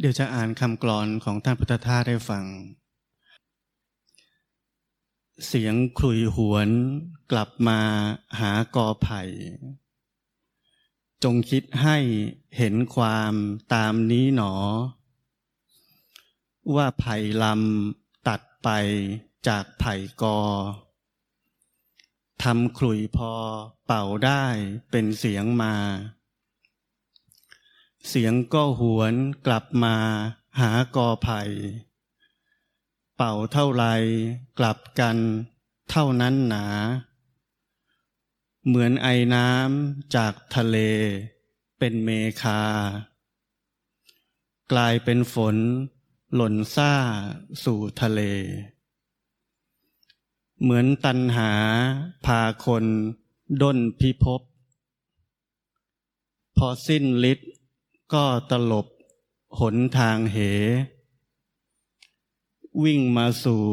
เดี๋ยวจะอ่านคำกรอนของท่านพุทธทาสให้ฟัง เสียงคลุยหวนกลับมาหากอไผ่ จงคิดให้เห็นความตามนี้หนอ ว่าไผ่ลำตัดไปจากไผ่กอทำขลุยพอเป่าได้เป็นเสียงมา เสียงก็หวนกลับมาหากอไผ่ เป่าเท่าไรกลับกันเท่านั้นหนา เหมือนไอน้ำจากทะเลเป็นเมคา กลายเป็นฝนหล่นซ่าสู่ทะเล เหมือนตันหาพาคนด้นพิภพพอสิ้นฤทธิ์ ก็ตลบหนทางเห วิ่งมาสู่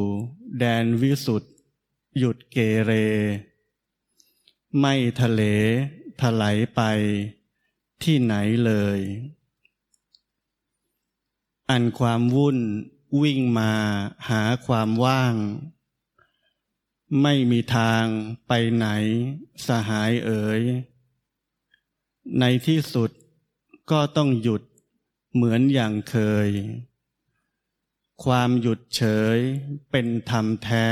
แดนวิสุทธ์หยุดเกเร ไม่ทะเลถลายไปที่ไหนเลย อันความวุ่นวิ่งมาหาความว่าง ไม่มีทางไปไหนสหายเอ๋ย ในที่สุด ก็ต้องหยุดเหมือนอย่างเคย ความหยุดเฉยเป็นธรรมแท้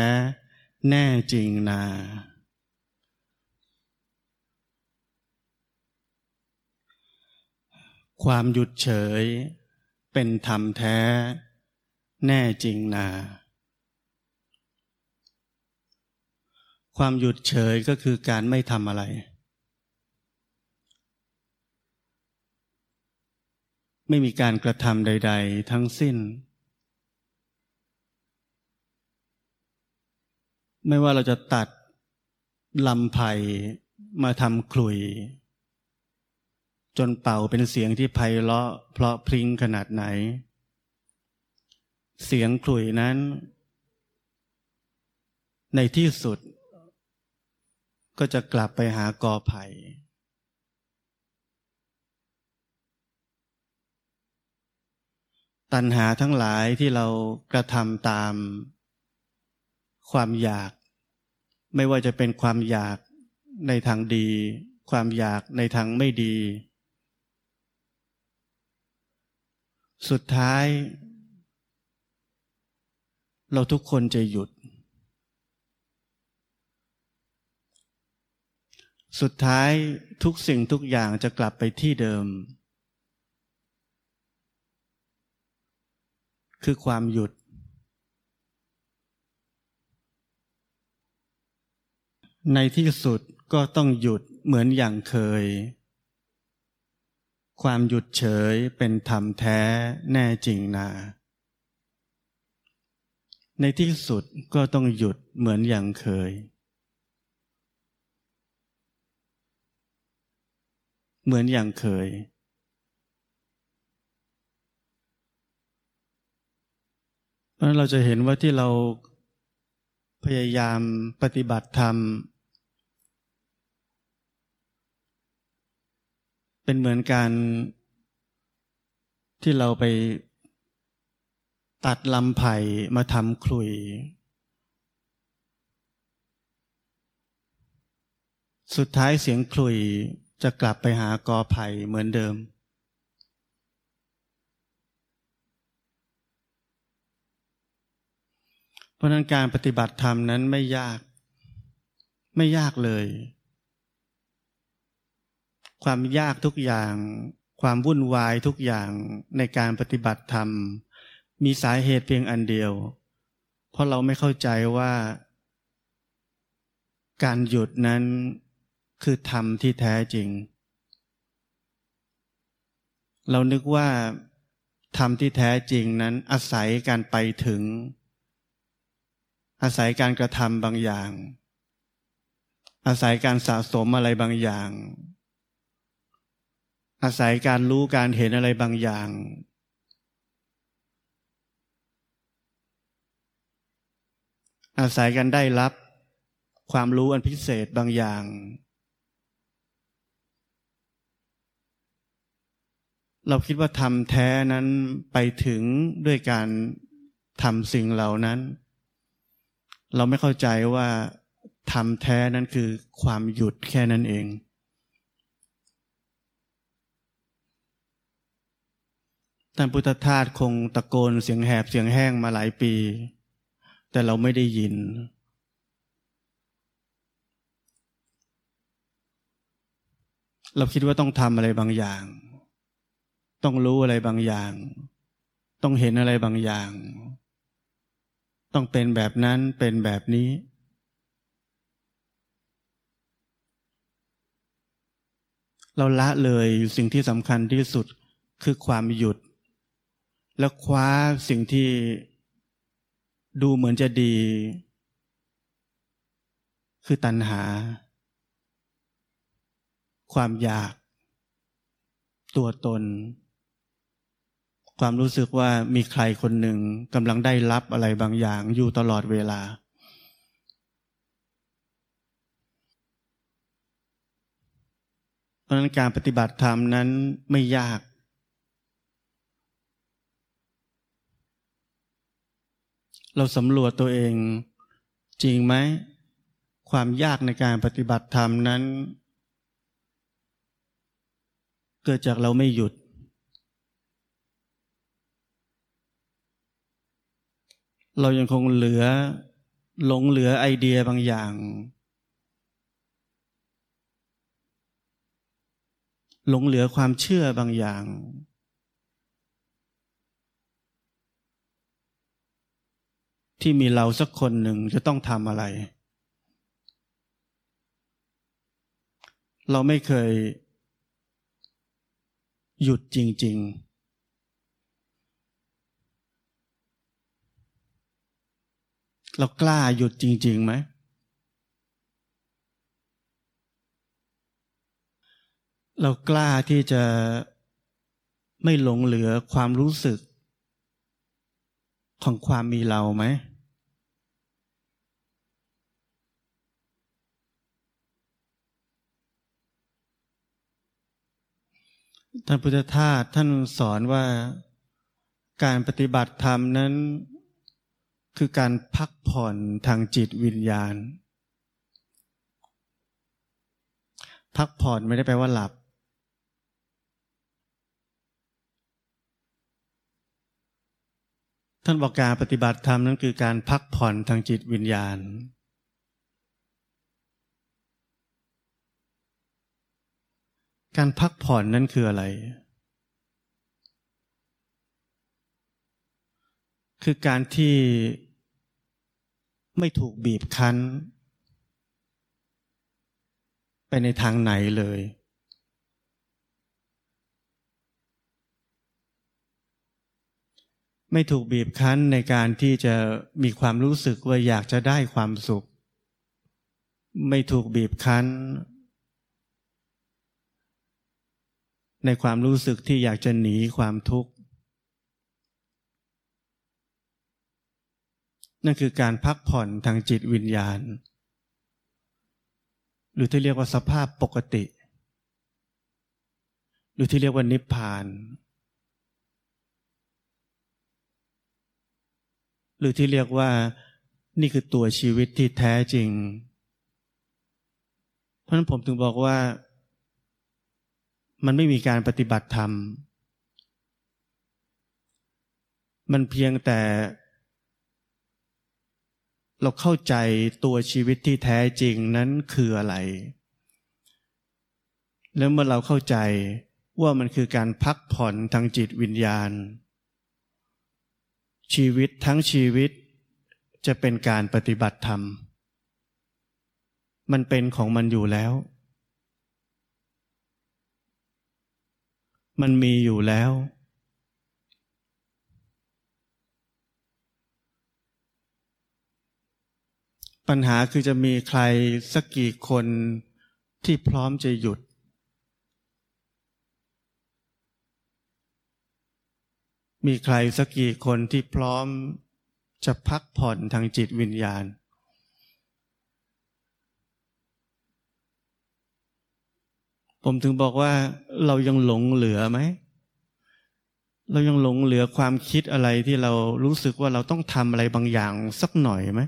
แน่จริงนาความหยุดเฉยเป็นธรรมแท้ แน่จริงนา ความหยุดเฉยก็คือการไม่ทำอะไร ไม่มีการกระทำใด ๆ ทั้งสิ้น ไม่ว่าเราจะตัดลำไผ่มาทำคลุย จนเป่าเป็นเสียงที่ไพเราะเพราะพริ้งขนาดไหน เสียงคลุยนั้น ในที่สุดก็จะกลับไปหากอไผ่ ตัณหาทั้งหลายที่เรากระทำตามความอยาก ไม่ว่าจะเป็นความอยากในทางดี ความอยากในทางไม่ดี สุดท้าย เราทุกคนจะหยุด สุดท้ายทุกสิ่งทุกอย่างจะกลับไปที่เดิม คือความหยุด ในที่สุดก็ต้องหยุดเหมือนอย่างเคย ความหยุดเฉยเป็นธรรมแท้แน่จริงนาในที่สุดก็ต้องหยุดเหมือนอย่างเคย เหมือนอย่างเคย เพ ราะนั้นเราจะเห็นว่าที่เราพยายามปฏิบัติธรรม เป็นเหมือนการที่เราไปตัดลำไผ่มาทำคลุย สุดท้ายเสียงคลุยจะกลับไปหากอไผ่เหมือนเดิม เพ ราะนั้นการปฏิบัติธรรมนั้นไม่ยาก ไม่ยากเลย ความยากทุกอย่าง ความวุ่นวายทุกอย่างในการปฏิบัติธรรม มีสาเหตุเพียงอันเดียว เพราะเราไม่เข้าใจว่า การหยุดนั้นคือธรรมที่แท้จริง เรานึกว่าธรรมที่แท้จริงนั้นอาศัยการไปถึง อาศัยการกระทำบางอย่าง อาศัยการสะสมอะไรบางอย่าง อาศัยการรู้การเห็นอะไรบางอย่าง อาศัยการได้รับความรู้อันพิเศษบางอย่าง เราคิดว่าทำแท้นั้นไปถึงด้วยการทำสิ่งเหล่านั้น เราไม่เข้าใจว่าทำแท้นั้นคือความหยุดแค่นั้นเอง ท่านพุทธทาสคงตะโกนเสียงแหบเสียงแห้งมาหลายปี แต่เราไม่ได้ยิน เราคิดว่าต้องทำอะไรบางอย่าง ต้องรู้อะไรบางอย่าง ต้องเห็นอะไรบางอย่าง ต้องเป็นแบบนั้นเป็นแบบนี้ เราละเลยสิ่งที่สำคัญที่สุดคือความหยุด แล้วคว้าสิ่งที่ดูเหมือนจะดี คือตัณหา ความอยาก ตัวตน ความรู้สึกว่ามีใครคนหนึ่งกำลังได้รับอะไรบางอย่างอยู่ตลอดเวลา เพราะนั้นการปฏิบัติธรรมนั้นไม่ยาก เราสำรวจตัวเองจริงไหม ความยากในการปฏิบัติธรรมนั้น เกิดจากเราไม่หยุด เรายังคงเหลือหลงเหลือไอเดียบางอย่าง หลงเหลือความเชื่อบางอย่าง ที่มีเราสักคนหนึ่งจะต้องทำอะไร เราไม่เคยหยุดจริง ๆ เรากล้าหยุดจริงๆไหมเรากล้าที่จะไม่หลงเหลือความรู้สึก ของความมีเราไหม ท่านพุทธทาสท่านสอนว่าการปฏิบัติธรรมนั้น คือการพักผ่อนทางจิตวิญญาณ พักผ่อนไม่ได้แปลว่าหลับ ท่านบอกการปฏิบัติธรรมนั้นคือการพักผ่อนทางจิตวิญญาณ การพักผ่อนนั่นคืออะไร คือการที่ไม่ถูกบีบคั้น ไปในทางไหนเลย ไม่ถูกบีบคั้นในการที่จะมีความรู้สึกว่าอยากจะได้ความสุข ไม่ถูกบีบคั้น ในความรู้สึกที่อยากจะหนีความทุกข์ นั่นคือการพักผ่อนทางจิตวิญญาณ หรือที่เรียกว่าสภาพปกติ หรือที่เรียกว่านิพพาน หรือที่เรียกว่านี่คือตัวชีวิตที่แท้จริง เพราะนั้นผมถึงบอกว่า มันไม่มีการปฏิบัติธรรม มันเพียงแต่ เราเข้าใจตัวชีวิตที่แท้จริงนั้นคืออะไร แล้วเมื่อเราเข้าใจว่ามันคือการพักผ่อนทางจิตวิญญาณ ชีวิตทั้งชีวิตจะเป็นการปฏิบัติธรรม มันเป็นของมันอยู่แล้ว มันมีอยู่แล้ว ปัญหาคือจะมีใครสักกี่คนที่พร้อมจะหยุด มีใครสักกี่คนที่พร้อมจะพักผ่อนทางจิตวิญญาณ ผมถึงบอกว่าเรายังหลงเหลือไหม เรายังหลงเหลือความคิดอะไรที่เรารู้สึกว่าเราต้องทำอะไรบางอย่างสักหน่อยไหม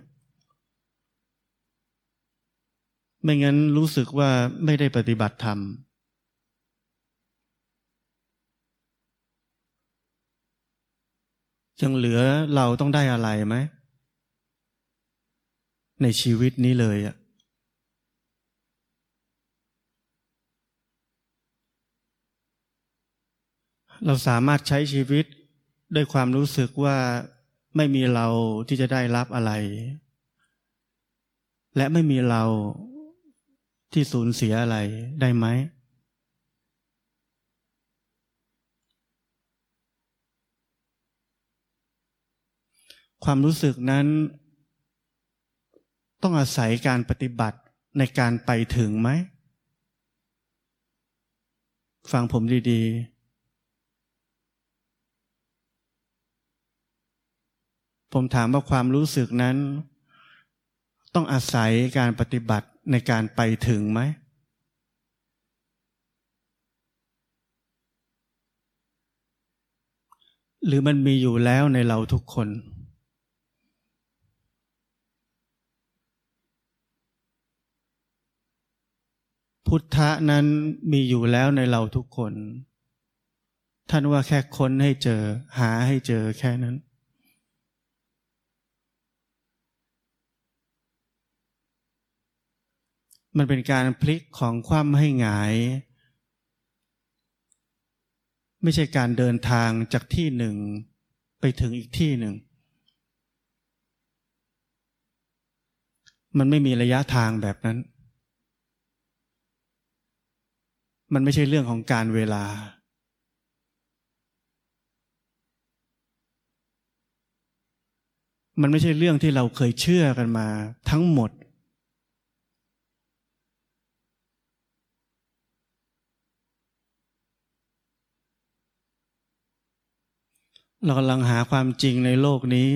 ไม่งั้นรู้สึกว่าไม่ได้ปฏิบัติธรรม ยังเหลือเราต้องได้อะไรไหม ในชีวิตนี้เลยอะเราสามารถใช้ชีวิตด้วยความรู้สึกว่าไม่มีเราที่จะได้รับอะไร และไม่มีเรา ที่สูญเสียอะไรได้ไหม ความรู้สึกนั้น ต้องอาศัยการปฏิบัติในการไปถึงไหม ฟังผมดีๆ ผมถามว่าความรู้สึกนั้น ต้องอาศัยการปฏิบัติ ในการไปถึงไหม หรือมันมีอยู่แล้วในเราทุกคน พุทธะนั้นมีอยู่แล้วในเราทุกคน ท่านว่าแค่ค้นให้เจอ หาให้เจอแค่นั้น มันเป็นการพลิกของความให้หงาย ไม่ใช่การเดินทางจากที่หนึ่งไปถึงอีกที่หนึ่ง มันไม่มีระยะทางแบบนั้น มันไม่ใช่เรื่องของการเวลา มันไม่ใช่เรื่องที่เราเคยเชื่อกันมาทั้งหมด เรากำลังหาความจริงในโลกนี้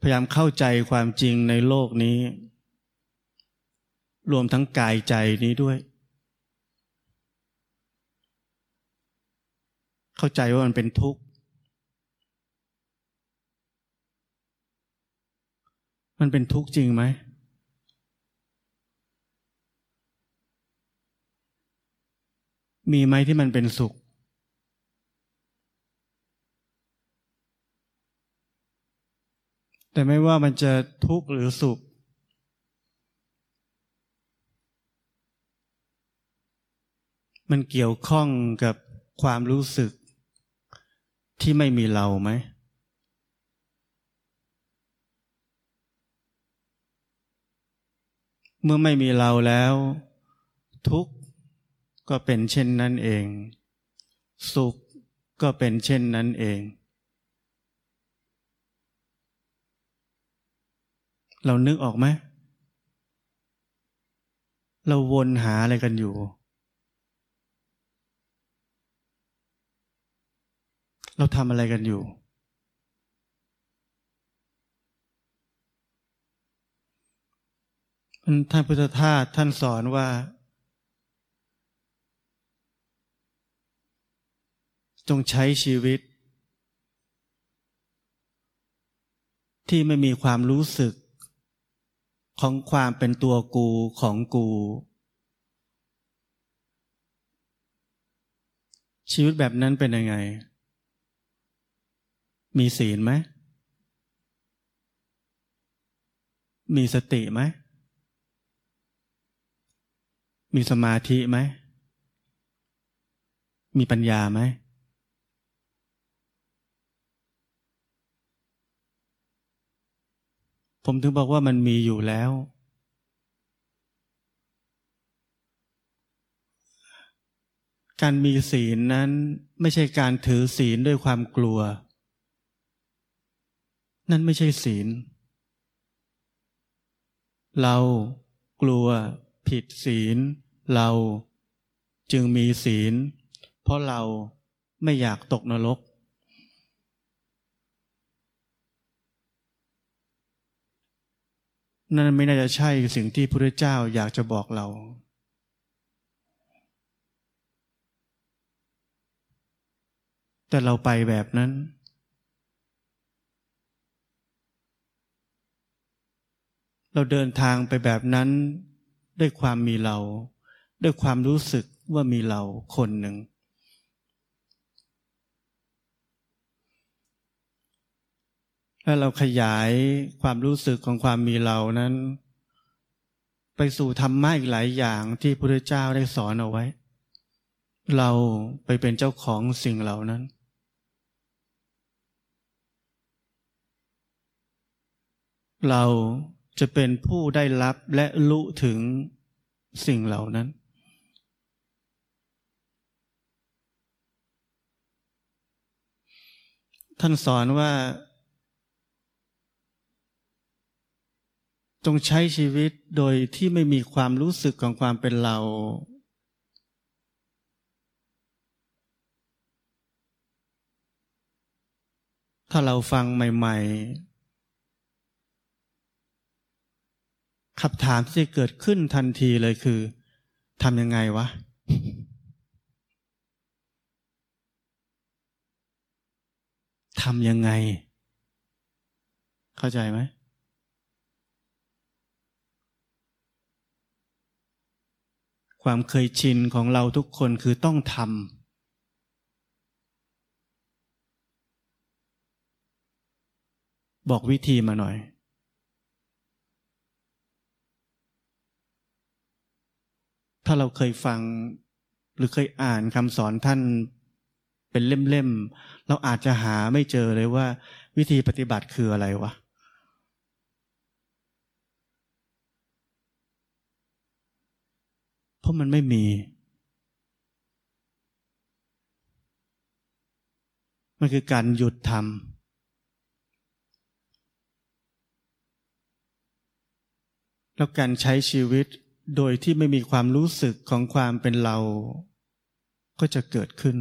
พยายามเข้าใจความจริงในโลกนี้ รวมทั้งกายใจนี้ด้วย เข้าใจว่ามันเป็นทุกข์ มันเป็นทุกข์จริงไหมมีไหมที่มันเป็นสุข แต่ไม่ว่ามันจะทุกข์หรือสุข มันเกี่ยวข้องกับความรู้สึกที่ไม่มีเราไหม เมื่อไม่มีเราแล้ว ทุกข์ก็เป็นเช่นนั้นเอง สุขก็เป็นเช่นนั้นเอง เรานึกออกไหมเราวนหาอะไรกันอยู่ เราทำอะไรกันอยู่ ท่านพุทธทาสท่านสอนว่า จงใช้ชีวิต ที่ไม่มีความรู้สึก ของความเป็นตัวกูของกู ชีวิตแบบนั้นเป็นยังไง มีศีลไหม มีสติไหม มีสมาธิไหม มีปัญญาไหม ผมถึงบอกว่ามันมีอยู่แล้ว การมีศีลนั้นไม่ใช่การถือศีลด้วยความกลัว นั่นไม่ใช่ศีล เรากลัวผิดศีล เราจึงมีศีล เพราะเราไม่อยากตกนรก นั่นไม่น่าจะใช่สิ่งที่พระเจ้าอยากจะบอกเรา แต่เราไปแบบนั้น เราเดินทางไปแบบนั้นด้วยความมีเรา ด้วยความรู้สึกว่ามีเราคนหนึ่ง แล้วเราขยายความรู้สึกของความมีเรานั้น ไปสู่ธรรมะอีกหลายอย่างที่พระพุทธเจ้าได้สอนเอาไว้ เราไปเป็นเจ้าของสิ่งเหล่านั้นเราจะเป็นผู้ได้รับและรู้ถึงสิ่งเหล่านั้น ท่านสอนว่า จงใช้ชีวิตโดยที่ไม่มีความรู้สึกของความเป็นเรา ถ้าเราฟังใหม่ ๆคำถามที่จะเกิดขึ้นทันทีเลยคือทำยังไงวะ ทำยังไง เข้าใจไหม ความเคยชินของเราทุกคนคือต้องทำบอกวิธีมาหน่อย ถ้าเราเคยฟังหรือเคยอ่านคำสอนท่านเป็นเล่มๆ เราอาจจะหาไม่เจอเลยว่า วิธีปฏิบัติคืออะไรวะ เพ ราะมันไม่มี มันคือการหยุดทำแล้วการใช้ชีวิตโดยที่ไม่มีความรู้สึกของความเป็นเรา ก็จะเกิดขึ้น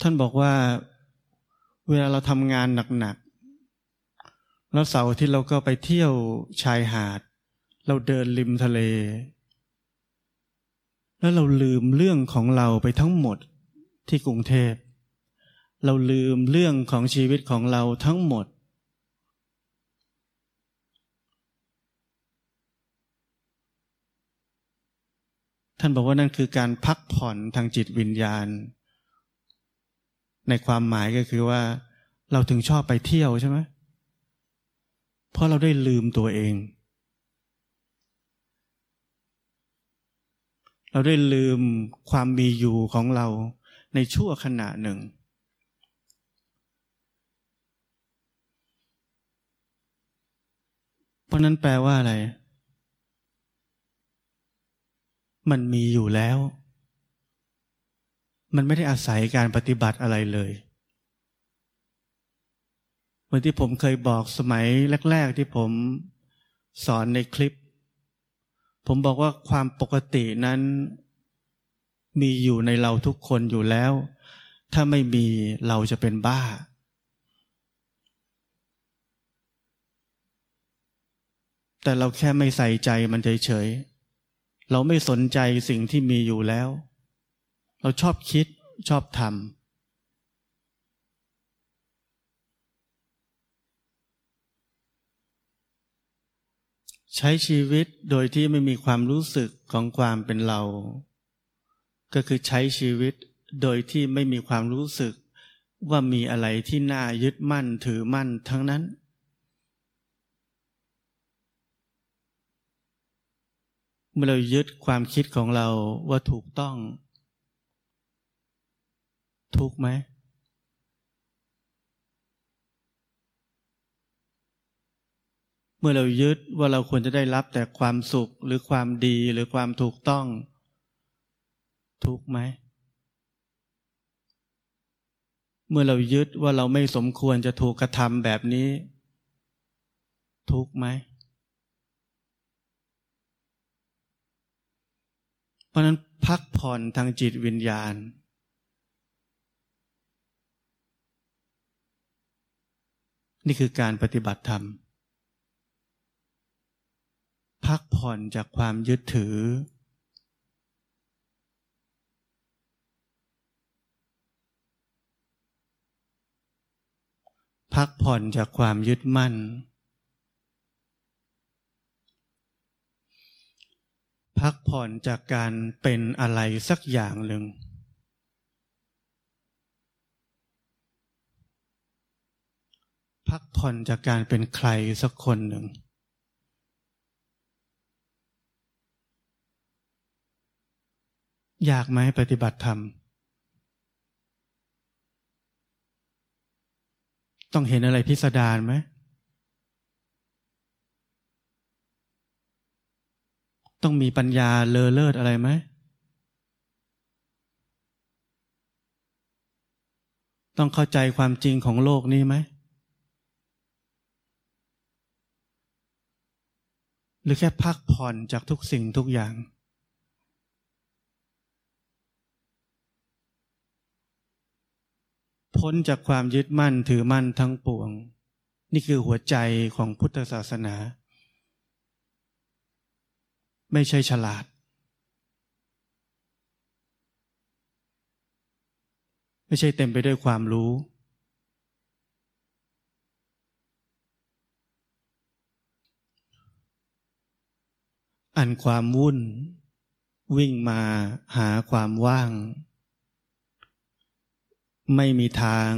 ท่านบอกว่า เวลาเราทำงานหนัก แล้วเสาร์ที่เราก็ไปเที่ยวชายหาด เราเดินริมทะเล แล้วเราลืมเรื่องของเราไปทั้งหมดที่กรุงเทพ เราลืมเรื่องของชีวิตของเราทั้งหมด ท่านบอกว่านั่นคือการพักผ่อนทางจิตวิญญาณ ในความหมายก็คือว่า เราถึงชอบไปเที่ยวใช่ไหม เพราะเราได้ลืมตัวเอง เราได้ลืมความมีอยู่ของเราในชั่วขณะหนึ่ง เพราะนั้นแปลว่าอะไร มันมีอยู่แล้ว มันไม่ได้อาศัยการปฏิบัติอะไรเลย เหมือนที่ผมเคยบอกสมัยแรก ๆ ที่ผมสอนในคลิป ผมบอกว่าความปกตินั้น มีอยู่ในเราทุกคนอยู่แล้ว ถ้าไม่มีเราจะเป็นบ้า แต่เราแค่ไม่ใส่ใจมันเฉยๆเราไม่สนใจสิ่งที่มีอยู่แล้ว เราชอบคิดชอบทำ ใช้ชีวิตโดยที่ไม่มีความรู้สึกของความเป็นเรา ก็คือใช้ชีวิตโดยที่ไม่มีความรู้สึกว่ามีอะไรที่น่ายึดมั่นถือมั่นทั้งนั้น เมื่อเรายึดความคิดของเราว่าถูกต้อง ทุกไหม เมื่อเรายึดว่าเราควรจะได้รับแต่ความสุขหรือความดีหรือความถูกต้อง ทุกไหม เมื่อเรายึดว่าเราไม่สมควรจะถูกกระทำแบบนี้ ทุกไหม เพราะนั้นพักผ่อนทางจิตวิญญาณนี่คือการปฏิบัติธรรม พักผ่อนจากความยึดถือ พักผ่อนจากความยึดมั่น พักผ่อนจากการเป็นอะไรสักอย่างหนึ่งพักผ่อนจากการเป็นใครสักคนหนึ่ง ยากไหมปฏิบัติธรรม ต้องเห็นอะไรพิสดารไหม ต้องมีปัญญาเลอเลิศอะไรไหม ต้องเข้าใจความจริงของโลกนี้ไหม หรือแค่พักผ่อนจากทุกสิ่งทุกอย่าง พ้นจากความยึดมั่นถือมั่นทั้งปวง นี่คือหัวใจของพุทธศาสนา ไม่ใช่ฉลาด ไม่ใช่เต็มไปด้วยความรู้ อันความวุ่น วิ่งมาหาความว่าง ไม่มีทาง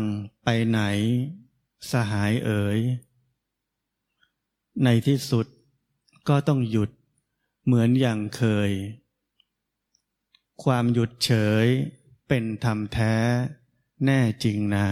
ไปไหน สหายเอ๋ย ในที่สุดก็ต้องหยุดเหมือนอย่างเคย ความหยุดเฉยเป็นธรรมแท้แน่จริงนา